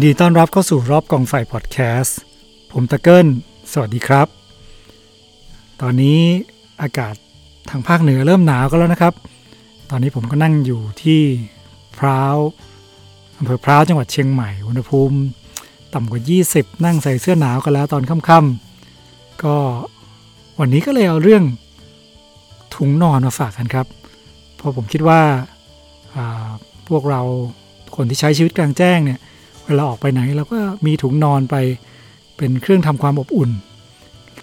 นดีต้อนรับเข้าสู่รอบกองไฟพอดแคสต์ ผมตะเกิลสวัสดีครับ ตอนนี้อากาศทางภาคเหนือเริ่มหนาวก็แล้วนะครับ ตอนนี้ผมก็นั่งอยู่ที่พร้าวอำเภอพร้าวจังหวัดเชียงใหม่ อุณหภูมิ ต่ำกว่า 20 นั่งใส่เสื้อหนาวกันแล้วตอนค่ำๆก็วันนี้ก็เลยเอาเรื่องถุงนอนมาฝากกันครับ เพราะผมคิดว่าพวกเราคนที่ใช้ชีวิตกลางแจ้งเนี่ย วลาออกไปไหนเราก็มีถุงนอนไปเป็นเครื่องทำความอบอุ่น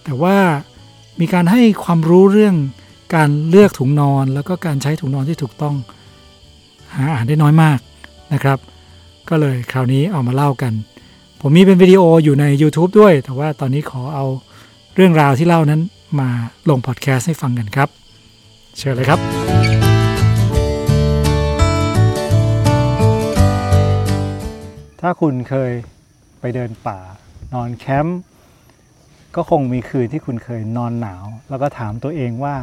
แต่ว่ามีการให้ความรู้เรื่องการเลือกถุงนอน แล้วก็การใช้ถุงนอนที่ถูกต้อง หาอ่านได้น้อยมากนะครับ ก็เลยคราวนี้เอามาเล่ากัน ผมมีเป็นวิดีโออยู่ใน YouTube ด้วย แต่ว่าตอนนี้ขอเอาเรื่องราวที่เล่านั้นมาลงพอดแคสต์ให้ฟังกันครับ เชิญเลยครับ ถ้าคุณเคยไปเดินป่า นอนแคมป์ก็คงมีคืนที่คุณเคยนอนหนาว แล้วก็ถามตัวเองว่า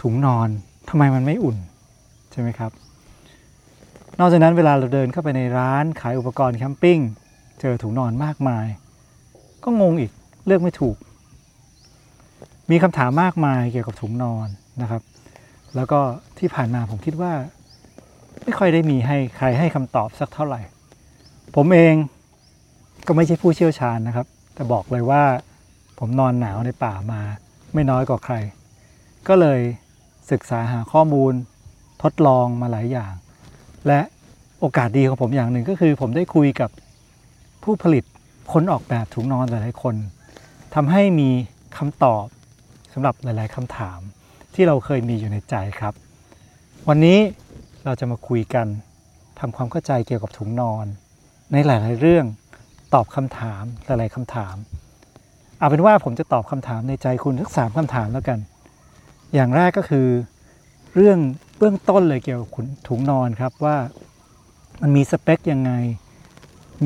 ถุงนอนทำไมมันไม่อุ่นใช่ไหมครับ นอกจากนั้นเวลาเราเดินเข้าไปในร้านขายอุปกรณ์แคมปิ้งเจอถุงนอนมากมาย ก็งงอีกเลือกไม่ถูก มีคำถามมากมายเกี่ยวกับถุงนอนนะครับ แล้วก็ที่ผ่านมาผมคิดว่า ไม่ค่อยได้มีให้ใครให้คำตอบสักเท่าไหร่ ผมเองก็ไม่ใช่ผู้เชี่ยวชาญนะครับ แต่บอกเลยว่าผมนอนหนาวในป่ามา ไม่น้อยกว่าใคร ก็เลยศึกษาหาข้อมูลทดลองมาหลายอย่าง และโอกาสดีของผมอย่างหนึ่งก็คือ ผมได้คุยกับผู้ผลิตคนออกแบบถุงนอนหลายๆคนทำให้มีคำตอบสำหรับหลาย ๆคำถาม ที่เราเคยมีอยู่ในใจครับ วันนี้เราจะมาคุยกันทำความเข้าใจเกี่ยวกับถุงนอน ในหลาย ๆ เรื่องตอบคำถามหลาย ๆคำถาม เอาเป็นว่าผมจะตอบคำถามในใจคุณทั้งสามคำถามแล้วกัน อย่างแรกก็คือเรื่องเบื้องต้นเลยเกี่ยวกับถุงนอนครับว่ามันมีสเปคยังไง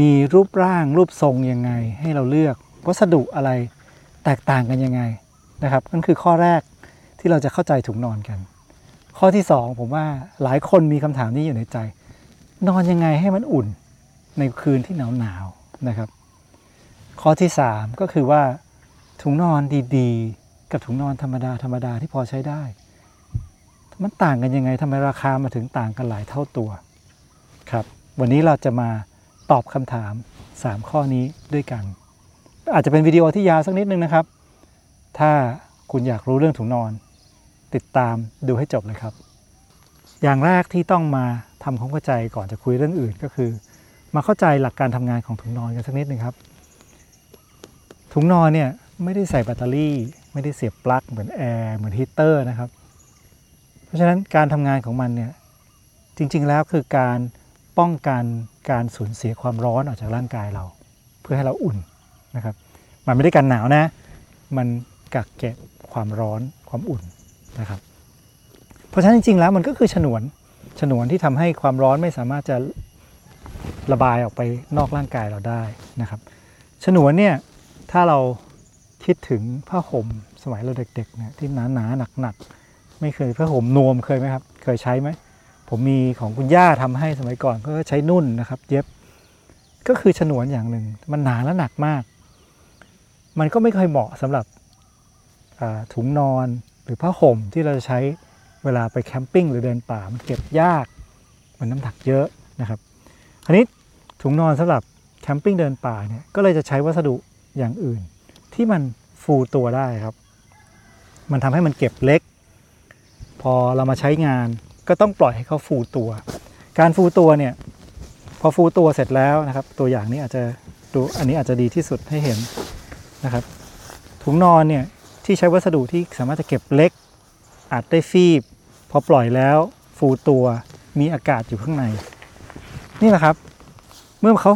มีรูปร่างรูปทรงยังไง ให้เราเลือกวัสดุอะไรแตกต่างกันยังไงนะครับนั่นคือข้อแรกที่เราจะเข้าใจถุงนอนกัน ข้อที่ 2 ผมว่าหลายคนมีคำถามนี้อยู่ในใจ นอนยังไงให้มันอุ่น ในคืนที่หนาวหนาวนะครับ ข้อที่ 3 ก็คือว่าถุงนอนดีๆ กับถุงนอนธรรมดาธรรมดาที่พอใช้ได้ มันต่างกันยังไงทำไมราคามาถึงต่างกันหลายเท่าตัวครับ วันนี้เราจะมาตอบคำถาม 3 ข้อนี้ด้วยกัน อาจจะเป็นวิดีโอที่ยาวสักนิดนึงนะครับ ถ้าคุณอยากรู้เรื่องถุงนอน ติดตามดูให้จบเลยครับ อย่างแรกที่ต้องมาทำความเข้าใจก่อนจะคุยเรื่องอื่นก็คือ มาเข้าใจหลักการทำงานของถุงนอนกันสักนิดหนึ่งครับ ถุงนอนเนี่ยไม่ได้ใส่แบตเตอรี่ ไม่ได้เสียบปลั๊กเหมือนแอร์เหมือนฮีเตอร์นะครับ เพราะฉะนั้นการทำงานของมันเนี่ยจริงๆแล้วคือการป้องกันการสูญเสียความร้อนออกจากร่างกายเรา เพื่อให้เราอุ่นนะครับ มันไม่ได้กันหนาวนะ มันกักเก็บความร้อนความอุ่นนะครับ เพราะฉะนั้นจริงๆแล้วมันก็คือฉนวนฉนวนที่ทำให้ความร้อนไม่สามารถจะ ระบายออกไปนอกร่างกายเราได้นะครับ ฉนวนเนี่ยถ้าเราคิดถึงผ้าห่มสมัยเราเด็กๆเนี่ยที่หนาหนาหนักหนักไม่เคยผ้าห่มนวมเคยไหมครับ เคยใช้ไหม ผมมีของคุณย่าทำให้สมัยก่อนก็ใช้นุ่นนะครับ เย็บก็คือฉนวนอย่างหนึ่ง มันหนาและหนักมาก มันก็ไม่ค่อยเหมาะสำหรับถุงนอนหรือผ้าห่มที่เราจะใช้เวลาไปแคมปิ้งหรือเดินป่ามันเก็บยาก มันน้ำหนักเยอะนะครับ คราวนี้ถุงนอนสำหรับแคมปิ้งเดินป่าเนี่ยก็เลยจะใช้วัสดุอย่างอื่น ที่มันฟูตัวได้ครับ มันทำให้มันเก็บเล็ก พอเรามาใช้งานก็ต้องปล่อยให้เขาฟูตัว การฟูตัวเนี่ยพอฟูตัวเสร็จแล้วนะครับ ตัวอย่างนี้อาจจะดูอันนี้อาจจะดีที่สุดให้เห็นนะครับถุงนอนเนี่ยที่ใช้วัสดุที่สามารถจะเก็บเล็กอาจได้ฟีบ พอปล่อยแล้วฟูตัวมีอากาศอยู่ข้างใน นี่แหละครับ เมื่อเขา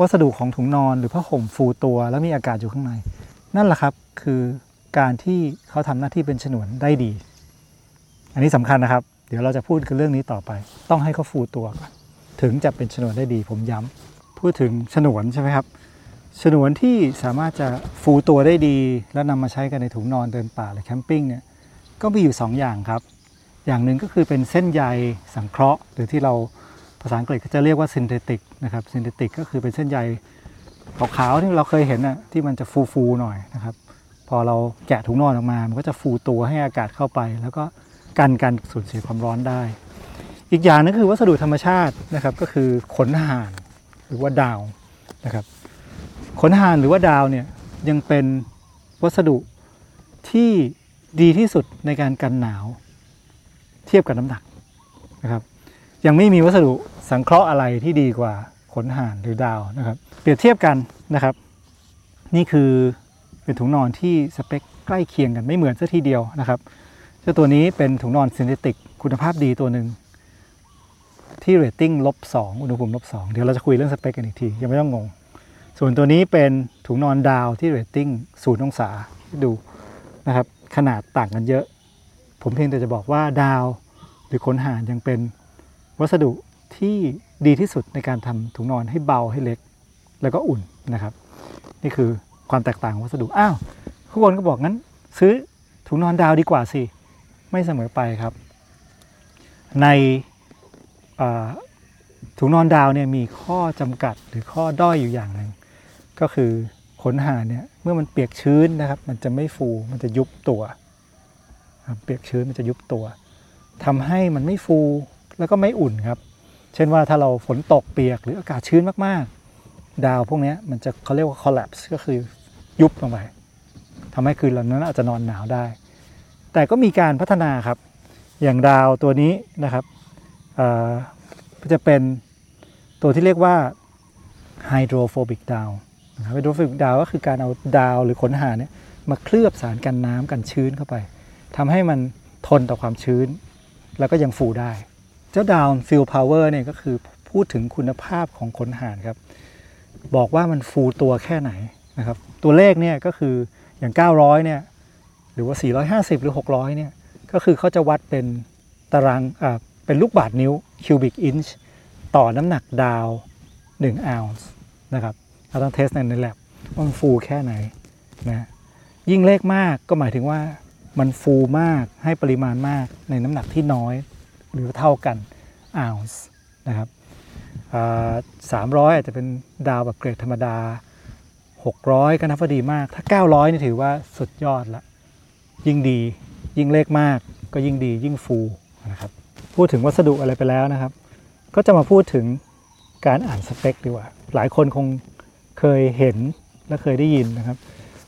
วัสดุของถุงนอนหรือผ้าห่มฟูตัวแล้วมีอากาศอยู่ข้างใน นั่นแหละครับคือการที่เขาทำหน้าที่เป็นฉนวนได้ดี อันนี้สำคัญนะครับ เดี๋ยวเราจะพูดกันเรื่องนี้ต่อไป ต้องให้เขาฟูตัวก่อนถึงจะเป็นฉนวนได้ดี ผมย้ำพูดถึงฉนวนใช่ไหมครับฉนวนที่สามารถจะฟูตัวได้ดี แล้วนำมาใช้กันในถุงนอนเดินป่าหรือ camping เนี่ยก็มีอยู่2อย่างครับ อย่างหนึ่งก็คือเป็นเส้นใยสังเคราะห์ หรือที่เรา ภาษาอังกฤษก็จะเรียกว่า synthetic นะครับ synthetic ก็คือเป็นเส้นใยขาวๆที่เราเคยเห็นน่ะที่มันจะฟูๆหน่อยนะครับ พอเราแกะถุงนอนออกมา มันก็จะฟูตัวให้อากาศเข้าไป แล้วก็กันการสูญเสียความร้อนได้ อีกอย่างนึงคือวัสดุธรรมชาตินะครับก็คือขนห่านหรือว่าดาวนะครับขนห่านหรือว่าดาวเนี่ยยังเป็นวัสดุที่ดีที่สุดในการกันหนาว เทียบกับน้ำหนักนะครับยังไม่มีวัสดุ สังเคราะห์อะไรที่ดีกว่าขนห่านหรือ down นะครับ เปรียบเทียบกันนะครับ นี่คือเป็นถุงนอนที่สเปคใกล้เคียงกันไม่เหมือนซะทีเดียวนะครับเจ้าตัวนี้เป็นถุงนอน synthetic คุณภาพดีตัวหนึ่งที่เรตติ้งลบสองอุณหภูมิลบสองเดี๋ยวเราจะคุยเรื่องสเปคกันอีกที ยังไม่ต้องงง ส่วนตัวนี้เป็นถุงนอน down ที่เรตติ้งศูนย์องศาดูนะครับ ขนาดต่างกันเยอะ ผมเพียงแต่จะบอกว่า down หรือขนห่านยังเป็นวัสดุ ที่ดีที่สุดในการทำถุงนอนให้เบาให้เล็ก แล้วก็อุ่นนะครับ นี่คือความแตกต่างของวัสดุอ้าวทุกคนก็บอกงั้น ซื้อถุงนอน down ดีกว่าสิไม่เสมอไปครับ ในถุงนอนดาวเนี่ยมีข้อจำกัดหรือข้อด้อยอยู่อย่างหนึ่งก็คือขนห่านเนี่ยเมื่อมันเปียกชื้นนะครับ มันจะไม่ฟูมันจะยุบตัวเปียกชื้นมันจะยุบตัวทำให้มันไม่ฟูแล้วก็ไม่อุ่นครับ เช่นว่าถ้าเราฝนตกเปียกหรืออากาศชื้นมากๆ ดาวพวกนี้มันจะเขาเรียกว่า collapse ก็คือยุบลงไปทำให้คืนนั้นอาจจะนอนหนาวได้ แต่ก็มีการพัฒนาครับ อย่าง down ตัวนี้นะครับจะเป็นตัวที่เรียกว่า hydrophobic down นะครับ hydrophobic down ก็คือการเอา down หรือขนห่านเนี่ยมาเคลือบสารกันน้ำกันชื้นเข้าไปทำให้มันทนต่อความชื้น แล้วก็ยังฟูได้ เจ้า down fill power เนี่ยก็คือพูดถึงคุณภาพของขนห่านครับ บอกว่ามันฟูตัวแค่ไหนนะครับ ตัวเลขเนี่ยก็คืออย่าง 900เนี่ยหรือว่า 450 หรือ 600เนี่ยก็คือเขาจะวัดเป็นตารางอ่าเป็นลูกบาศก์นิ้ว cubic inch ต่อน้ำหนัก down 1ออนซ์นะครับเราต้อง test ในในแล็บว่ามันฟูแค่ไหนนะยิ่งเลขมากก็หมายถึงว่ามันฟูมากให้ปริมาณมากในน้ำหนักที่น้อย หรือเท่ากันออนซ์นะครับสามร้อยอาจจะเป็นดาวแบบเกรดธรรมดา 600 ก็นับว่าดีมาก ถ้า 900 นี่ถือว่าสุดยอดละ ยิ่งดียิ่งเลขมาก ก็ยิ่งดียิ่งฟูนะครับ พูดถึงวัสดุอะไรไปแล้วนะครับ ก็จะมาพูดถึงการอ่านสเปคดีกว่า หลายคนคงเคยเห็นและเคยได้ยินนะครับ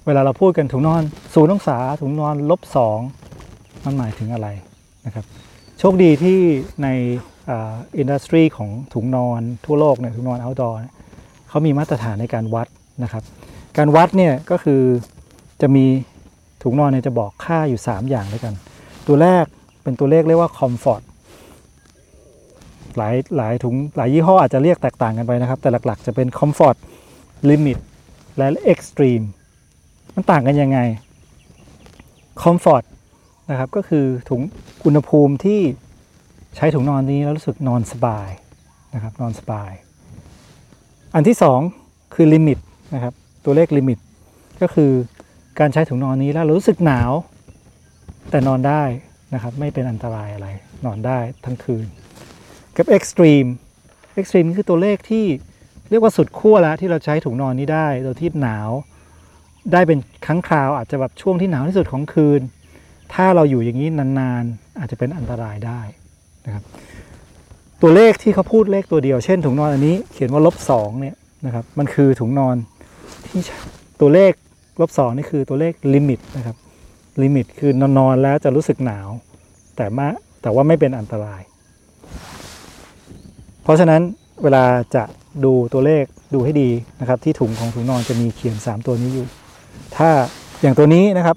เวลาเราพูดกันถุงนอนศูนย์องศาถุงนอนลบสองมันหมายถึงอะไรนะครับ ชคดีที่ในอินดัสทรีของถุงนอนทั่วโลกเนี่ยถุงนอน outdoor เนี่ยเขามีมาตรฐานในการวัดนะครับ การวัดเนี่ยก็คือจะมีถุงนอนเนี่ยจะบอกค่าอยู่ 3 อย่างด้วยกัน ตัวแรกเป็นตัวเลขเรียกว่า comfort หลายหลายถุงหลายยี่ห้ออาจจะเรียกแตกต่างกันไปนะครับ แต่หลักๆจะเป็น comfort limit และ extreme มันต่างกันยังไง comfort นะครับก็คือถุงอุณหภูมิที่ ใช้ถุงนอนนี้แล้วรู้สึกนอนสบายนะครับนอนสบาย อันที่สองคือ limit นะครับตัวเลข limit ก็คือการใช้ถุงนอนนี้แล้วรู้สึกหนาว แต่นอนได้นะครับไม่เป็นอันตรายอะไรนอนได้ทั้งคืน กับ extreme extreme คือตัวเลขที่เรียกว่าสุดขั้วแล้วที่เราใช้ถุงนอนนี้ได้โดยที่หนาวได้เป็นครั้งคราวอาจจะแบบช่วงที่หนาวที่สุดของคืน ถ้าเราอยู่อย่างนี้นานๆ อาจจะเป็นอันตรายได้ นะครับตัวเลขที่เขาพูดเลขตัวเดียว เช่นถุงนอนอันนี้เขียนว่าลบสองเนี่ยนะครับมันคือถุงนอนที่ตัวเลขลบสองนี่คือตัวเลข limit นะครับ limit คือนอนนอนแล้วจะรู้สึกหนาว แต่มาแต่ว่าไม่เป็นอันตราย เพราะฉะนั้นเวลาจะดูตัวเลขดูให้ดีนะครับ ที่ถุงของถุงนอนจะมีเขียน 3 ตัวนี้อยู่ ถ้าอย่างตัวนี้นะครับ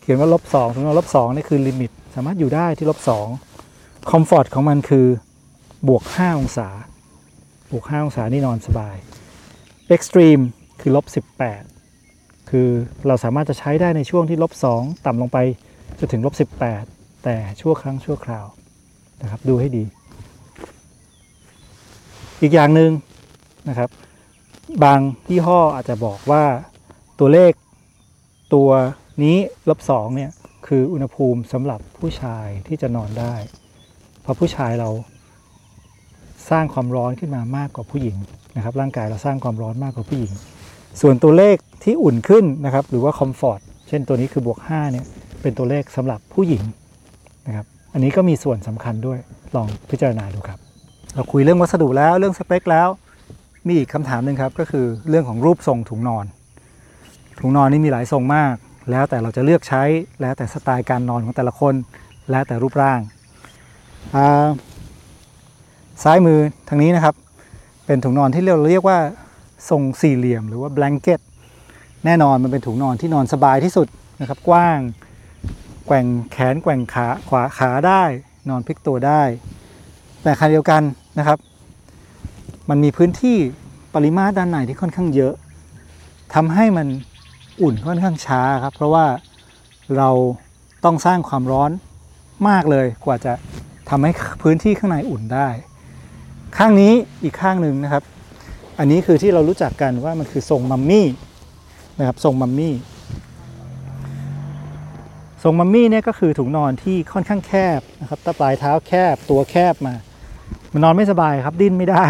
เขียนว่าลบสองถุงนอนลบสองนี่คือ limit สามารถอยู่ได้ที่ลบสอง comfort ของมันคือบวก 5 องศา บวก 5 องศานี่นอนสบาย Extreme คือลบ 18 คือเราสามารถจะใช้ได้ในช่วงที่ลบ 2 ต่ำลงไปจนถึงลบ 18 แต่ชั่วครั้งชั่วคราวนะครับ ดูให้ดี อีกอย่างหนึ่งนะครับ บางยี่ห้ออาจจะบอกว่าตัวเลขตัวนี้ลบ2เนี่ยคืออุณหภูมิสำหรับผู้ชายที่จะนอนได้ ราะผู้ชายเราสร้างความร้อนขึ้นมามากกว่าผู้หญิงนะครับ ร่างกายเราสร้างความร้อนมากกว่าผู้หญิง ส่วนตัวเลขที่อุ่นขึ้นนะครับ หรือว่าคอมฟอร์ตเช่นตัวนี้คือบวก5เนี่ยเป็นตัวเลขสำหรับผู้หญิงนะครับ อันนี้ก็มีส่วนสำคัญด้วยลองพิจารณาดูครับ เราคุยเรื่องวัสดุแล้วเรื่องสเปคแล้วมีอีกคำถามหนึ่งครับก็คือเรื่องของรูปทรงถุงนอน ถุงนอนนี่มีหลายทรงมาก แล้วแต่เราจะเลือกใช้แล้วแต่สไตล์การนอนของแต่ละคน แล้วแต่รูปร่าง ซ้ายมือทางนี้นะครับ เป็นถุงนอนที่เราเรียกว่าทรงสี่เหลี่ยมหรือว่า blanket แน่นอนมันเป็นถุงนอนที่นอนสบายที่สุดนะครับ กว้าง แกว่งแขนแกว่งขาขวาขาได้ นอนพลิกตัวได้ แต่ขณะเดียวกันนะครับ มันมีพื้นที่ปริมาตรด้านในที่ค่อนข้างเยอะทำให้มันอุ่นค่อนข้างช้าครับ เพราะว่าเราต้องสร้างความร้อนมากเลยกว่าจะ ทำให้พื้นที่ข้างในอุ่นได้ ข้างนี้อีกข้างหนึ่งนะครับ อันนี้คือที่เรารู้จักกันว่ามันคือทรงมัมมี่นะครับทรงมัมมี่ทรงมัมมี่เนี่ยก็คือถุงนอนที่ค่อนข้างแคบนะครับตะปลายเท้าแคบตัวแคบมา มันนอนไม่สบายครับดิ้นไม่ได้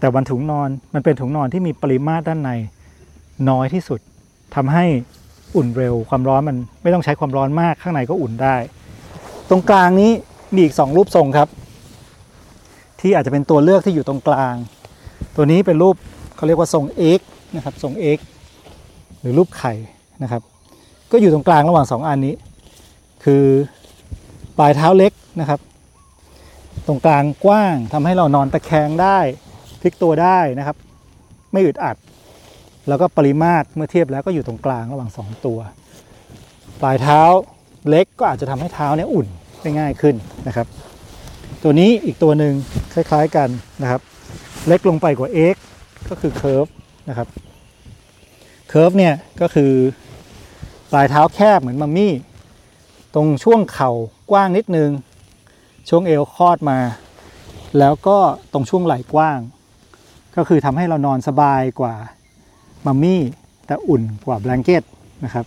แต่วันถุงนอนมันเป็นถุงนอนที่มีปริมาตรด้านในน้อยที่สุดทำให้อุ่นเร็วความร้อนมันไม่ต้องใช้ความร้อนมากข้างในก็อุ่นได้ ตรงกลางนี้ มีอีกสองรูปทรงครับ ที่อาจจะเป็นตัวเลือกที่อยู่ตรงกลาง ตัวนี้เป็นรูปเขาเรียกว่าทรง X นะครับทรง X หรือรูปไข่นะครับ ก็อยู่ตรงกลางระหว่างสองอันนี้ คือปลายเท้าเล็กนะครับ ตรงกลางกว้างทำให้เรานอนตะแคงได้พลิกตัวได้นะครับ ไม่อึดอัด แล้วก็ปริมาตรเมื่อเทียบแล้วก็อยู่ตรงกลางระหว่างสองตัว ปลายเท้าเล็กก็อาจจะทำให้เท้าเนี่ยอุ่น ได้ง่ายขึ้นนะครับ ตัวนี้อีกตัวหนึ่งคล้ายๆกันนะครับ เล็กลงไปกว่า X ก็คือเค r ร์ฟนะครับเค r ร์ฟเนี่ยก็คือปลายเท้าแคบเหมือนมัมมี่ ตรงช่วงเข่ากว้างนิดนึง ช่วงเอวคลอดมา แล้วก็ตรงช่วงไหล่กว้าง ก็คือทำให้เรานอนสบายกว่ามัมมี่ แต่อุ่นกว่าแบลงเก็ตนะครับ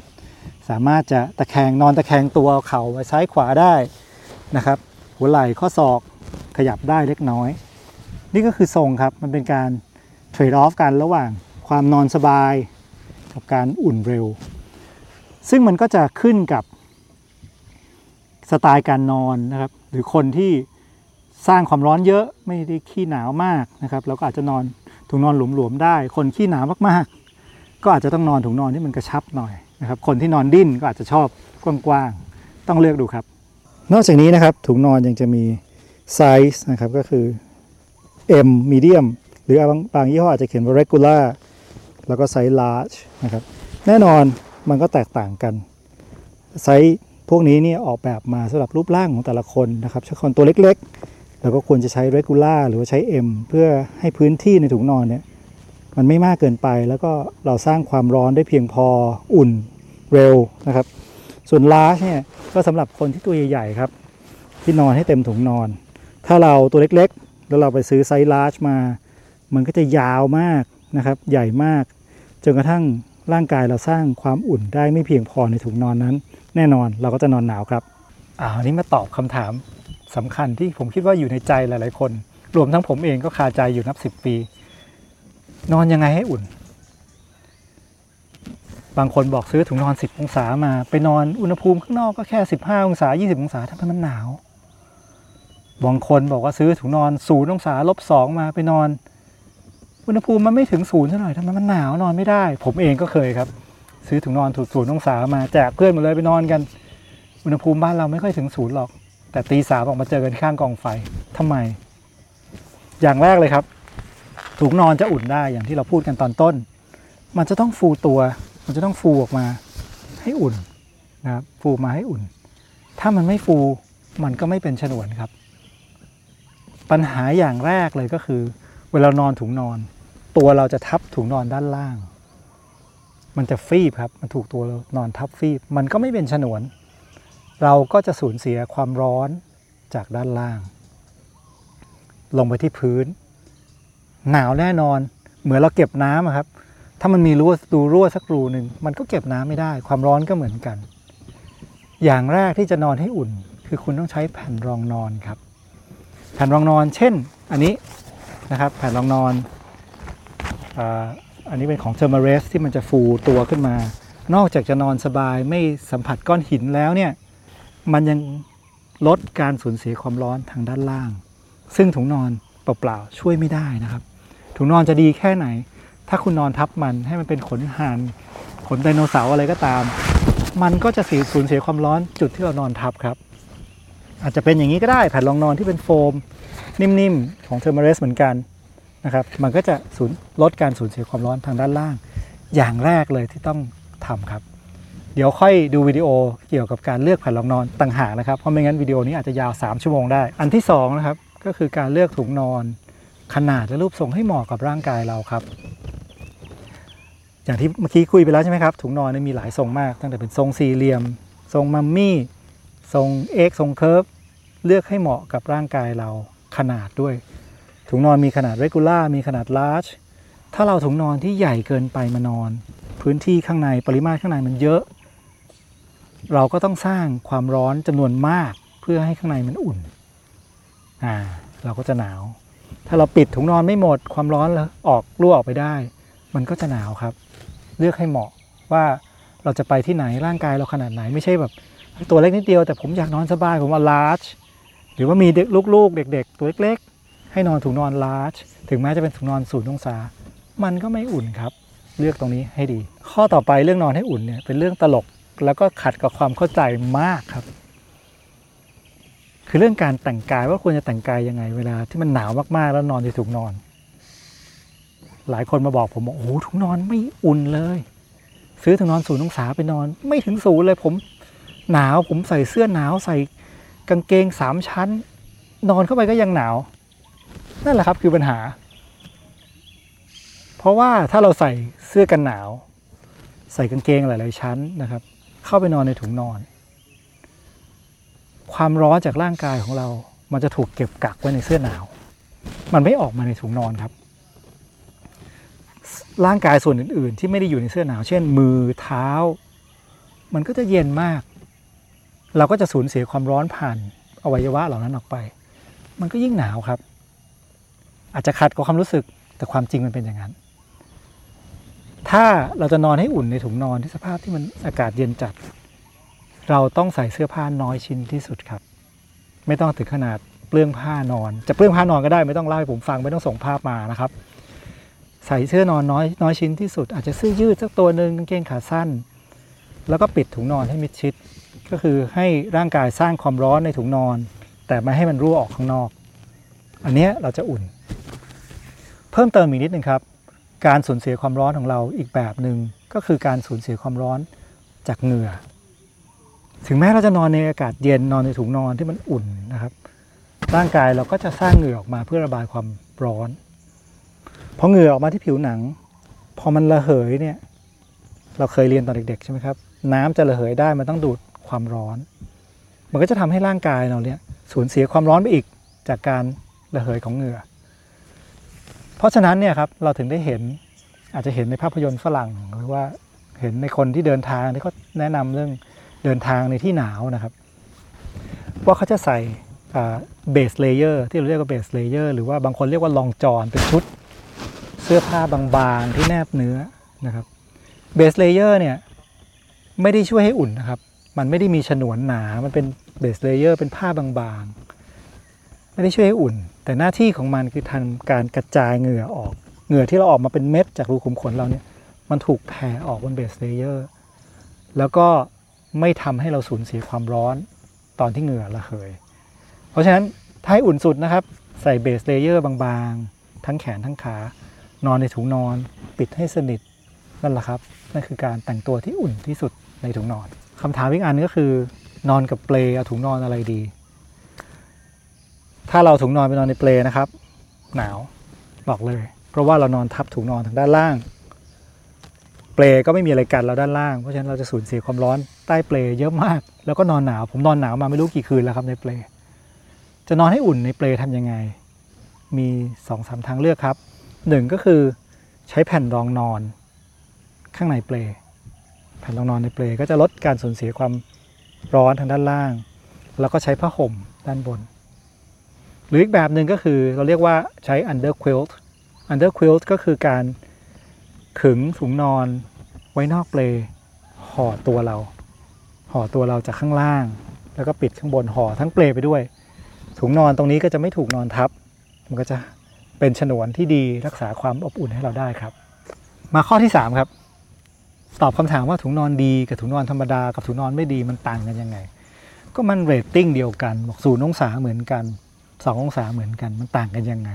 สามารถจะตะแคงนอนตะแคงตัวเข่าไปซ้ายขวาได้ นะครับ หัวไหล่ข้อศอกขยับได้เล็กน้อย นี่ก็คือทรงครับ มันเป็นการเทรดออฟกันระหว่างความนอนสบายกับการอุ่นเร็ว ซึ่งมันก็จะขึ้นกับสไตล์การนอนนะครับ หรือคนที่สร้างความร้อนเยอะไม่ได้ขี้หนาวมากนะครับแล้วก็อาจจะนอนถุงนอนหลวมๆได้ คนขี้หนาวมากๆ ก็อาจจะต้องนอนถุงนอนที่มันกระชับหน่อยนะครับ คนที่นอนดิ้นก็อาจจะชอบกว้างๆ ต้องเลือกดูครับ นอกจากนี้นะครับถุงนอนยังจะมีไซส์นะครับก็คือ M medium หรือบางบางยี่ห้ออาจจะเขียนว่า regular แล้วก็ไซส์ large นะครับ แน่นอนมันก็แตกต่างกัน ไซส์พวกนี้เนี่ยออกแบบมาสำหรับรูปร่างของแต่ละคนนะครับถ้าคนตัวเล็กๆเราก็ควรจะใช้ regular หรือว่าใช้ M เพื่อให้พื้นที่ในถุงนอนเนี่ยมันไม่มากเกินไป แล้วก็เราสร้างความร้อนได้เพียงพออุ่นเร็วนะครับ ส่วน large เนี่ยก็สำหรับคนที่ตัวใหญ่ๆครับ ที่นอนให้เต็มถุงนอน ถ้าเราตัวเล็กๆ แล้วเราไปซื้อไซส์ large มา มันก็จะยาวมากนะครับ ใหญ่มาก จนกระทั่งร่างกายเราสร้างความอุ่นได้ไม่เพียงพอในถุงนอนนั้น แน่นอนเราก็จะนอนหนาวครับอ่าวันนี้มาตอบคำถามสำคัญที่ผมคิดว่าอยู่ในใจหลายๆคน รวมทั้งผมเองก็คาใจอยู่นับสิบปี นอนยังไงให้อุ่น บางคนบอกซื้อถุงนอน 10 องศามา ไปนอนอุณหภูมิข้างนอกก็แค่ 15 องศา 20 องศาทำไมมันหนาว บางคนบอกว่าซื้อถุงนอนศูนย์องศาลบสองมาไปนอน อุณหภูมิมันไม่ถึงศูนย์ซะหน่อยทำไมมันหนาวนอนไม่ได้ ผมเองก็เคยครับ ซื้อถุงนอนถูกศูนย์องศามาแจกเพื่อนหมดเลยไปนอนกัน อุณหภูมิบ้านเราไม่ค่อยถึงศูนย์หรอก แต่ตีสามออกมาเจอกันข้างกองไฟทำไม อย่างแรกเลยครับ ถุงนอนจะอุ่นได้อย่างที่เราพูดกันตอนต้น มันจะต้องฟูตัว มันจะต้องฟูออกมาให้อุ่นนะครับฟูมาให้อุ่น ถ้ามันไม่ฟูมันก็ไม่เป็นฉนวนครับ ปัญหาอย่างแรกเลยก็คือ เวลานอนถุงนอน ตัวเราจะทับถุงนอนด้านล่าง มันจะฟีบครับ มันถูกตัวเรานอนทับฟีบ มันก็ไม่เป็นฉนวน เราก็จะสูญเสียความร้อนจากด้านล่าง ลงไปที่พื้น หนาวแน่นอน เหมือนเราเก็บน้ำครับ ถ้ามันมีรั่วรูรั่วสักรูหนึ่งมันก็เก็บน้ำไม่ได้ ความร้อนก็เหมือนกัน อย่างแรกที่จะนอนให้อุ่น คือคุณต้องใช้แผ่นรองนอนครับ แผ่นรองนอน เช่น อันนี้นะครับแผ่นรองนอนอาอันนี้เป็นของเทอร์มาเรสที่มันจะฟูตัวขึ้นมา นอกจากจะนอนสบายไม่สัมผัสก้อนหินแล้วเนี่ยมันยังลดการสูญเสียความร้อนทางด้านล่าง ซึ่งถุงนอนเปล่าๆช่วยไม่ได้นะครับ ถุงนอนจะดีแค่ไหน ถ้าคุณนอนทับมันให้มันเป็นขนห่านขนไดโนเสาร์อะไรก็ตาม มันก็จะสูญสูญเสียความร้อนจุดที่เรานอนทับครับ อาจจะเป็นอย่างนี้ก็ได้แผ่นรองนอนที่เป็นโฟม นิ่มๆ ของเทอร์มาเรสเหมือนกันนะครับ มันก็จะสูญลดการสูญเสียความร้อนทางด้านล่าง อย่างแรกเลยที่ต้องทำครับ เดี๋ยวค่อยดูวิดีโอเกี่ยวกับการเลือกแผ่นรองนอนต่างหากนะครับ เพราะไม่งั้นวิดีโอนี้อาจจะยาว 3 ชั่วโมงได้ อันที่2นะครับก็คือการเลือกถุงนอนขนาดและรูปทรงให้เหมาะกับร่างกายเราครับ อย่างที่เมื่อกี้คุยไปแล้วใช่ไหมครับ ถุงนอนมีหลายทรงมาก ตั้งแต่เป็นทรงสี่เหลี่ยม ทรงมัมมี่ ทรงเอ็กทรงเคิร์ฟ เลือกให้เหมาะกับร่างกายเราขนาดด้วย ถุงนอนมีขนาด regular มีขนาด large ถ้าเราถุงนอนที่ใหญ่เกินไปมานอน พื้นที่ข้างในปริมาตรข้างในมันเยอะ เราก็ต้องสร้างความร้อนจำนวนมากเพื่อให้ข้างในมันอุ่น อ่า เราก็จะหนาว ถ้าเราปิดถุงนอนไม่หมดความร้อนออกรั่วออกไปได้ มันก็จะหนาวครับ เลือกให้เหมาะว่าเราจะไปที่ไหนร่างกายเราขนาดไหนไม่ใช่แบบ ตัวเล็กนิดเดียวแต่ผมอยากนอนสบายผมว่า large หรือว่ามีเด็กลูกๆ เด็ก ๆ ตัวเล็กๆ ให้นอนถุงนอน large ถึงแม้จะเป็นถุงนอนศูนย์องศา มันก็ไม่อุ่นครับ เลือกตรงนี้ให้ดี ข้อต่อไปเรื่องนอนให้อุ่นเนี่ยเป็นเรื่องตลกแล้วก็ขัดกับความเข้าใจมากครับ คือเรื่องการแต่งกายว่าควรจะแต่งกายยังไงเวลาที่มันหนาวมากๆแล้วนอนในถุงนอน หลายคนมาบอกผมบอกโอ้ถุงนอนไม่อุ่นเลย ซื้อถุงนอนศูนย์องศาไปนอน ไม่ถึงศูนย์เลยผมหนาวผมใส่เสื้อหนาวใส่กางเกงสามชั้น นอนเข้าไปก็ยังหนาว นั่นแหละครับคือปัญหา เพราะว่าถ้าเราใส่เสื้อกันหนาว ใส่กางเกงหลาย ๆ ชั้นนะครับ เข้าไปนอนในถุงนอน ความร้อนจากร่างกายของเรา มันจะถูกเก็บกักไว้ในเสื้อหนาว มันไม่ออกมาในถุงนอนครับ ร่างกายส่วนอื่น ๆ ที่ไม่ได้อยู่ในเสื้อหนาว เช่น มือเท้า มันก็จะเย็นมาก เราก็จะสูญเสียความร้อนผ่านอวัยวะเหล่านั้นออกไป มันก็ยิ่งหนาวครับ อาจจะขัดกับความรู้สึกแต่ความจริงมันเป็นอย่างนั้น ถ้าเราจะนอนให้อุ่นในถุงนอนที่สภาพที่มันอากาศเย็นจัด เราต้องใส่เสื้อผ้าน้อยชิ้นที่สุดครับ ไม่ต้องถึงขนาดเปลื้องผ้านอน จะเปลื้องผ้านอนก็ได้ไม่ต้องเล่าให้ผมฟังไม่ต้องส่งภาพมานะครับ ใส่เสื้อนอนน้อยน้อยชิ้นที่สุด อาจจะเสื้อยืดสักตัวหนึ่งกางเกงขาสั้น แล้วก็ปิดถุงนอนให้มิดชิด ก็คือให้ร่างกายสร้างความร้อนในถุงนอน แต่ไม่ให้มันรั่วออกข้างนอก อันนี้เราจะอุ่น เพิ่มเติมอีกนิดนึงครับ การสูญเสียความร้อนของเราอีกแบบหนึ่งก็คือการสูญเสียความร้อนจากเหงื่อ ถึงแม้เราจะนอนในอากาศเย็นนอนในถุงนอนที่มันอุ่นนะครับ ร่างกายเราก็จะสร้างเหงื่อออกมาเพื่อระบายความร้อน พอเหงื่อออกมาที่ผิวหนัง พอมันระเหยเนี่ย เราเคยเรียนตอนเด็ก ๆ ใช่ไหมครับ น้ำจะระเหยได้มันต้องดูดความร้อน มันก็จะทำให้ร่างกายเราเนี่ยสูญเสียความร้อนไปอีกจากการระเหยของเหงื่อ เพราะฉะนั้นเนี่ยครับเราถึงได้เห็นอาจจะเห็นในภาพยนตร์ฝรั่งหรือว่าเห็นในคนที่เดินทางที่เขาแนะนำเรื่องเดินทางในที่หนาวนะครับ ว่าเขาจะใส่ base layer ที่เราเรียกว่า base layer หรือว่าบางคนเรียกว่า long john เป็นชุด เสื้อผ้าบางๆ ที่แนบเนื้อนะครับ base layer เนี่ยไม่ได้ช่วยให้อุ่นนะครับ มันไม่ได้มีฉนวนหนา มันเป็น base layer เป็นผ้าบางๆ ไม่ได้ช่วยให้อุ่น แต่หน้าที่ของมันคือทำการกระจายเหงื่อออก เหงื่อที่เราออกมาเป็นเม็ดจากรูขุมขนเราเนี่ย มันถูกแผ่ออกบน base layer แล้วก็ไม่ทำให้เราสูญเสียความร้อนตอนที่เหงื่อระเหย เพราะฉะนั้นถ้าให้อุ่นสุดนะครับ ใส่ base layer บางๆ ทั้งแขนทั้งขา นอนในถุงนอน ปิดให้สนิทนั่นแหละครับ นั่นคือการแต่งตัวที่อุ่นที่สุดในถุงนอนคำถามอีกอันก็คือ นอนกับเปลเอาถุงนอนอะไรดี ถ้าเราถุงนอนไปนอนในเปลนะครับ หนาวบอกเลย เพราะว่าเรานอนทับถุงนอนทางด้านล่าง เปลก็ไม่มีอะไรกันเราด้านล่าง เพราะฉะนั้นเราจะสูญเสียความร้อนใต้เปลเยอะมาก แล้วก็นอนหนาว ผมนอนหนาวมาไม่รู้กี่คืนแล้วครับในเปลจะนอนให้อุ่นในเปลทำยังไง มีสองสามทางเลือกครับ หนึ่งก็คือใช้แผ่นรองนอนข้างในเปล แผ่นรองนอนในเปลก็จะลดการสูญเสียความร้อนทางด้านล่าง แล้วก็ใช้ผ้าห่มด้านบน หรืออีกแบบหนึ่งก็คือเราเรียกว่าใช้ under quilt under quilt ก็คือการขึงถุงนอนไว้นอกเปลห่อตัวเรา ห่อตัวเราจากข้างล่าง แล้วก็ปิดข้างบนห่อทั้งเปลไปด้วย ถุงนอนตรงนี้ก็จะไม่ถูกนอนทับ มันก็จะ เป็นฉนวนที่ดีรักษาความอบอุ่นให้เราได้ครับ มาข้อที่ 3 ครับ ตอบคำถามว่าถุงนอนดีกับถุงนอนธรรมดากับถุงนอนไม่ดีมันต่างกันยังไง ก็มันเรตติ้งเดียวกันบอกศูนย์องศาเหมือนกันสองศาเหมือนกันมันต่างกันยังไง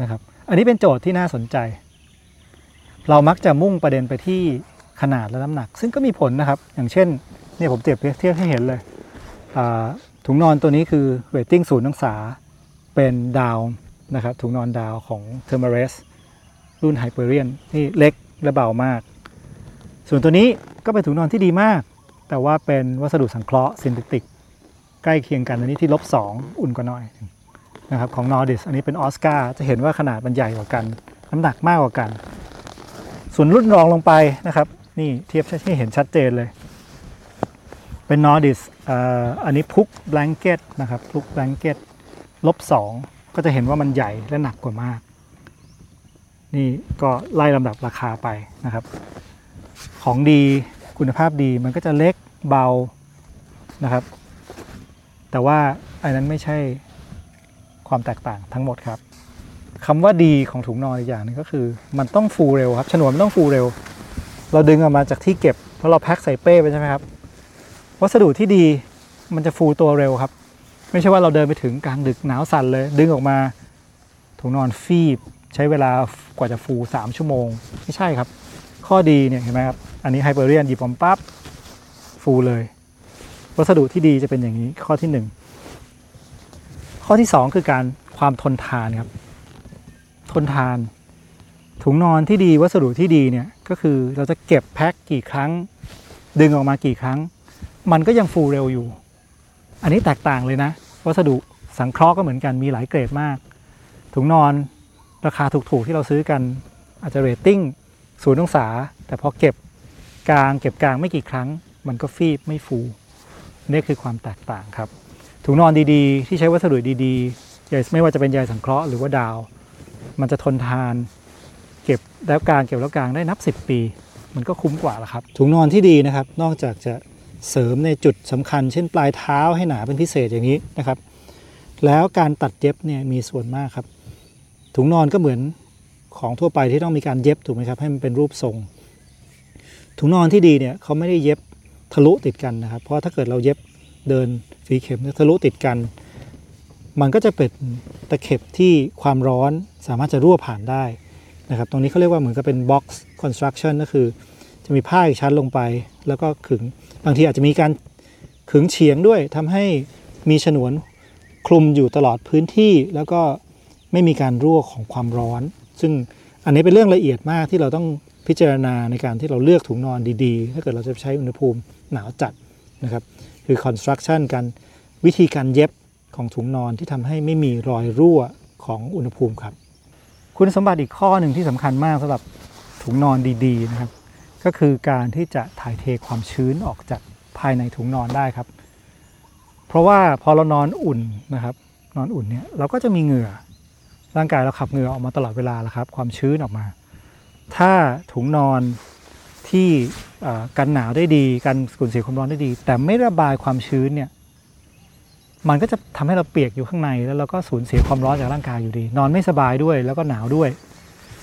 นะครับ อันนี้เป็นโจทย์ที่น่าสนใจ เรามักจะมุ่งประเด็นไปที่ขนาดและน้ำหนัก ซึ่งก็มีผลนะครับ อย่างเช่นเนี่ยผมเทียบเทียบให้เห็นเลยถุงนอนตัวนี้คือเรตติ้งศูนย์องศาเป็น down นะครับถุงนอนดาวของ t h e r m a r e s รุ่น Hyperion นี่เล็กและเบามาก ส่วนตัวนี้ก็เป็นถุงนอนที่ดีมาก แต่ว่าเป็นวัสดุสังเคราะห์ synthetic ใกล้เคียงกันอันนี้ที่ลบสองอุ่นกว่าน่อยนะครับของ Nordis อันนี้เป็นออสการ์จะเห็นว่าขนาดมันใหญ่กว่ากัน น้ำหนักมากกว่ากัน ส่วนรุ่นรองลงไปนะครับ นี่เทียบให้เห็นชัดเจนเลย เป็น Nordis ออันนี้พุก blanket นะครับพุก blanket ลบสอง ก็จะเห็นว่ามันใหญ่และหนักกว่ามาก นี่ก็ไล่ลำดับราคาไปนะครับ ของดีคุณภาพดีมันก็จะเล็กเบานะครับ แต่ว่าอันนั้นไม่ใช่ความแตกต่างทั้งหมดครับคำว่าดีของถุงนอนอีกอย่างหนึงก็คือ มันต้องฟูเร็วครับฉนวนมันต้องฟูเร็ว เราดึงออกมาจากที่เก็บแล้วเราแพ็คใส่เป้ไปใช่ไหมครับ วัสดุที่ดีมันจะฟูตัวเร็วครับ ไม่ใช่ว่าเราเดินไปถึงกลางดึกหนาวสั่นเลย ดึงออกมาถุงนอนฟีบ ใช้เวลากว่าจะฟู 3 ชั่วโมง ไม่ใช่ครับ ข้อดีเนี่ยเห็นไหมครับ อันนี้ไฮเปอร์เรียนหยิบผมปั๊บฟูเลย วัสดุที่ดีจะเป็นอย่างนี้ข้อที่ 1 ข้อที่ 2 คือการความทนทานครับ ทนทาน ถุงนอนที่ดีวัสดุที่ดีเนี่ยก็คือเราจะเก็บแพ็คกี่ครั้ง ดึงออกมากี่ครั้ง มันก็ยังฟูเร็วอยู่ อันนี้แตกต่างเลยนะ วัสดุสังเคราะห์ก็เหมือนกันมีหลายเกรดมาก ถุงนอนราคาถูกๆที่เราซื้อกันอาจจะเรตติ้งศูนย์องศา แต่พอเก็บกลางเก็บกลางไม่กี่ครั้ง มันก็ฟีบไม่ฟูนี่คือความแตกต่างครับ ถุงนอนดีๆ ที่ใช้วัสดุดีๆใยไม่ว่าจะเป็นใยสังเคราะห์หรือว่าดาว มันจะทนทานเก็บแล้วกลางเก็บแล้วกลางได้นับ 10 ปี มันก็คุ้มกว่าละครับ ถุงนอนที่ดีนะครับ นอกจากจะ เสริมในจุดสำคัญ เช่นปลายเท้าให้หนาเป็นพิเศษอย่างนี้นะครับ แล้วการตัดเย็บเนี่ยมีส่วนมากครับ ถุงนอนก็เหมือนของทั่วไปที่ต้องมีการเย็บถูกไหมครับให้มันเป็นรูปทรง ถุงนอนที่ดีเนี่ยเขาไม่ได้เย็บทะลุติดกันนะครับ เพราะถ้าเกิดเราเย็บเดินฝีเข็มเนี่ยทะลุติดกัน มันก็จะเป็นตะเข็บที่ความร้อนสามารถจะรั่วผ่านได้นะครับ ตรงนี้เขาเรียกว่าเหมือนกับเป็น box construction ก็คือ จะมีผ้าอีกชั้นลงไป แล้วก็ขึงบางทีอาจจะมีการขึงเฉียงด้วยทำให้มีฉนวนคลุมอยู่ตลอดพื้นที่ แล้วก็ไม่มีการรั่วของความร้อน ซึ่งอันนี้เป็นเรื่องละเอียดมากที่เราต้องพิจารณาในการที่เราเลือกถุงนอนดีๆ ถ้าเกิดเราจะใช้อุณหภูมิหนาวจัดนะครับ คือ construction การวิธีการเย็บของถุงนอนที่ทำให้ไม่มีรอยรั่วของอุณหภูมิครับ คุณสมบัติอีกข้อหนึ่งที่สำคัญมากสำหรับถุงนอนดีๆนะครับ ก็คือการที่จะถ่ายเทความชื้นออกจากภายในถุงนอนได้ครับ เพราะว่าพอเรานอนอุ่นนะครับ นอนอุ่นเนี่ยเราก็จะมีเหงื่อร่างกายเราขับเหงื่อออกมาตลอดเวลาแล้วครับ ความชื้นออกมา ถ้าถุงนอนที่กันหนาวได้ดีกันสูญเสียความร้อนได้ดี แต่ไม่ระบายความชื้นเนี่ยมันก็จะทำให้เราเปียกอยู่ข้างในแล้วเราก็สูญเสียความร้อนจากร่างกายอยู่ดี นอนไม่สบายด้วยแล้วก็หนาวด้วย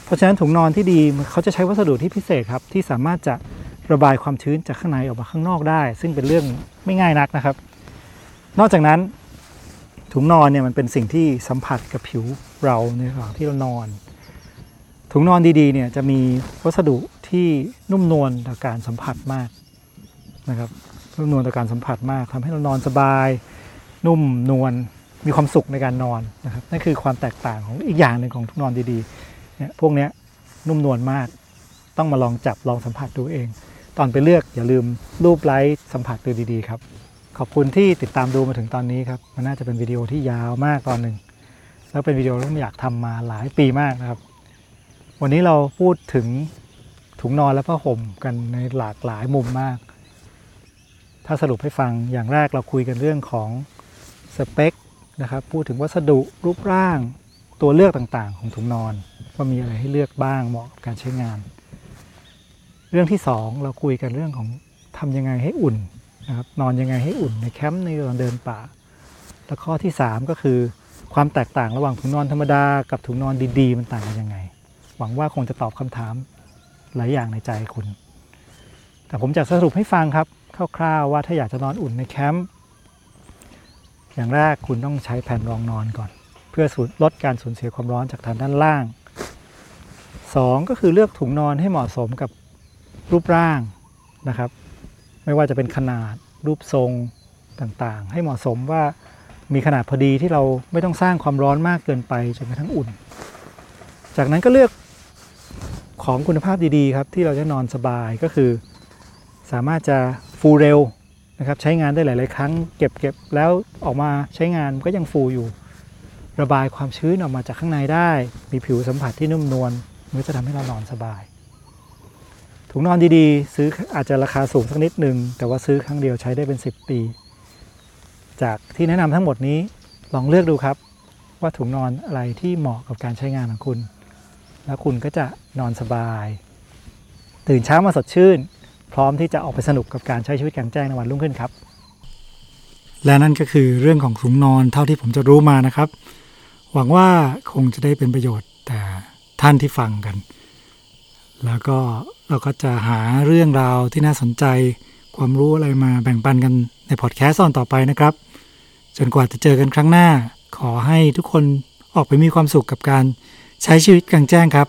เพราะฉะนั้นถุงนอนที่ดีเขาจะใช้วัสดุที่พิเศษครับที่สามารถจะระบายความชื้นจากข้างในออกมาข้างนอกได้ ซึ่งเป็นเรื่องไม่ง่ายนักนะครับ นอกจากนั้นถุงนอนเนี่ยมันเป็นสิ่งที่สัมผัสกับผิวเราในระหว่างที่เรานอน ถุงนอนดีๆเนี่ยจะมีวัสดุที่นุ่มนวลต่อการสัมผัสมากนะครับนุ่มนวลต่อการสัมผัสมากทำให้เรานอนสบาย นุ่มนวลมีความสุขในการนอนนะครับนั่นคือความแตกต่างของอีกอย่างหนึ่งของถุงนอนดีๆ เนี่ยพวกเนี้ยนุ่มนวลมากต้องมาลองจับลองสัมผัสดูเอง ตอนไปเลือกอย่าลืมรูปไลค์สัมผัสดูดีๆครับ ขอบคุณที่ติดตามดูมาถึงตอนนี้ครับ มันน่าจะเป็นวิดีโอที่ยาวมากตอนหนึ่ง แล้วเป็นวิดีโอที่ผมอยากทำมาหลายปีมากนะครับ วันนี้เราพูดถึงถุงนอนและผ้าห่มกันในหลากหลายมุมมาก ถ้าสรุปให้ฟังอย่างแรกเราคุยกันเรื่องของสเปคนะครับ พูดถึงวัสดุรูปร่าง ตัวเลือกต่างๆ ของถุงนอนว่ามีอะไรให้เลือกบ้างเหมาะกับการใช้งาน เรื่องที่สองเราคุยกันเรื่องของทำยังไงให้อุ่นนะครับนอนยังไงให้อุ่นในแคมป์ในตอนเดินป่า แล้วข้อที่ 3 ก็คือความแตกต่างระหว่างถุงนอนธรรมดากับถุงนอนดีๆ มันต่างกันยังไง หวังว่าคงจะตอบคำถามหลายอย่างในใจคุณ แต่ผมจะสรุปให้ฟังครับคร่าวๆว่าถ้าอยากจะนอนอุ่นในแคมป์อย่างแรกคุณต้องใช้แผ่นรองนอนก่อน พื่อลดการสูญเสียความร้อนจากฐานด้านล่าง 2 ก็คือเลือกถุงนอนให้เหมาะสมกับรูปร่างนะครับ ไม่ว่าจะเป็นขนาดรูปทรงต่างๆ ให้เหมาะสมว่ามีขนาดพอดีที่เราไม่ต้องสร้างความร้อนมากเกินไปจนกระทั่งอุ่น จากนั้นก็เลือกของคุณภาพดีๆครับที่เราจะนอนสบายก็คือ สามารถจะฟูเร็วนะครับใช้งานได้หลาย ๆ ครั้ง เก็บเก็บแล้วออกมาใช้งานก็ยังฟูอยู่ ระบายความชื้นออกมาจากข้างในได้ มีผิวสัมผัสที่นุ่มนวลมันจะทำให้เรานอนสบาย ถุงนอนดีๆ ซื้ออาจจะราคาสูงสักนิดหนึ่งแต่ว่าซื้อครั้งเดียวใช้ได้เป็น 10 ปี จากที่แนะนำทั้งหมดนี้ลองเลือกดูครับ ว่าถุงนอนอะไรที่เหมาะกับการใช้งานของคุณ แล้วคุณก็จะนอนสบาย ตื่นเช้ามาสดชื่น พร้อมที่จะออกไปสนุกกับการใช้ชีวิตกลางแจ้งในวันรุ่งขึ้นครับและนั่นก็คือเรื่องของถุงนอนเท่าที่ผมจะรู้มานะครับ หวังว่าคงจะได้เป็นประโยชน์แต่ท่านที่ฟังกัน แล้วก็เราก็จะหาเรื่องราวที่น่าสนใจความรู้อะไรมาแบ่งปันกันในพอดแคสต์ตอนต่อไปนะครับ จนกว่าจะเจอกันครั้งหน้า ขอให้ทุกคนออกไปมีความสุขกับการใช้ชีวิตกลางแจ้งครับ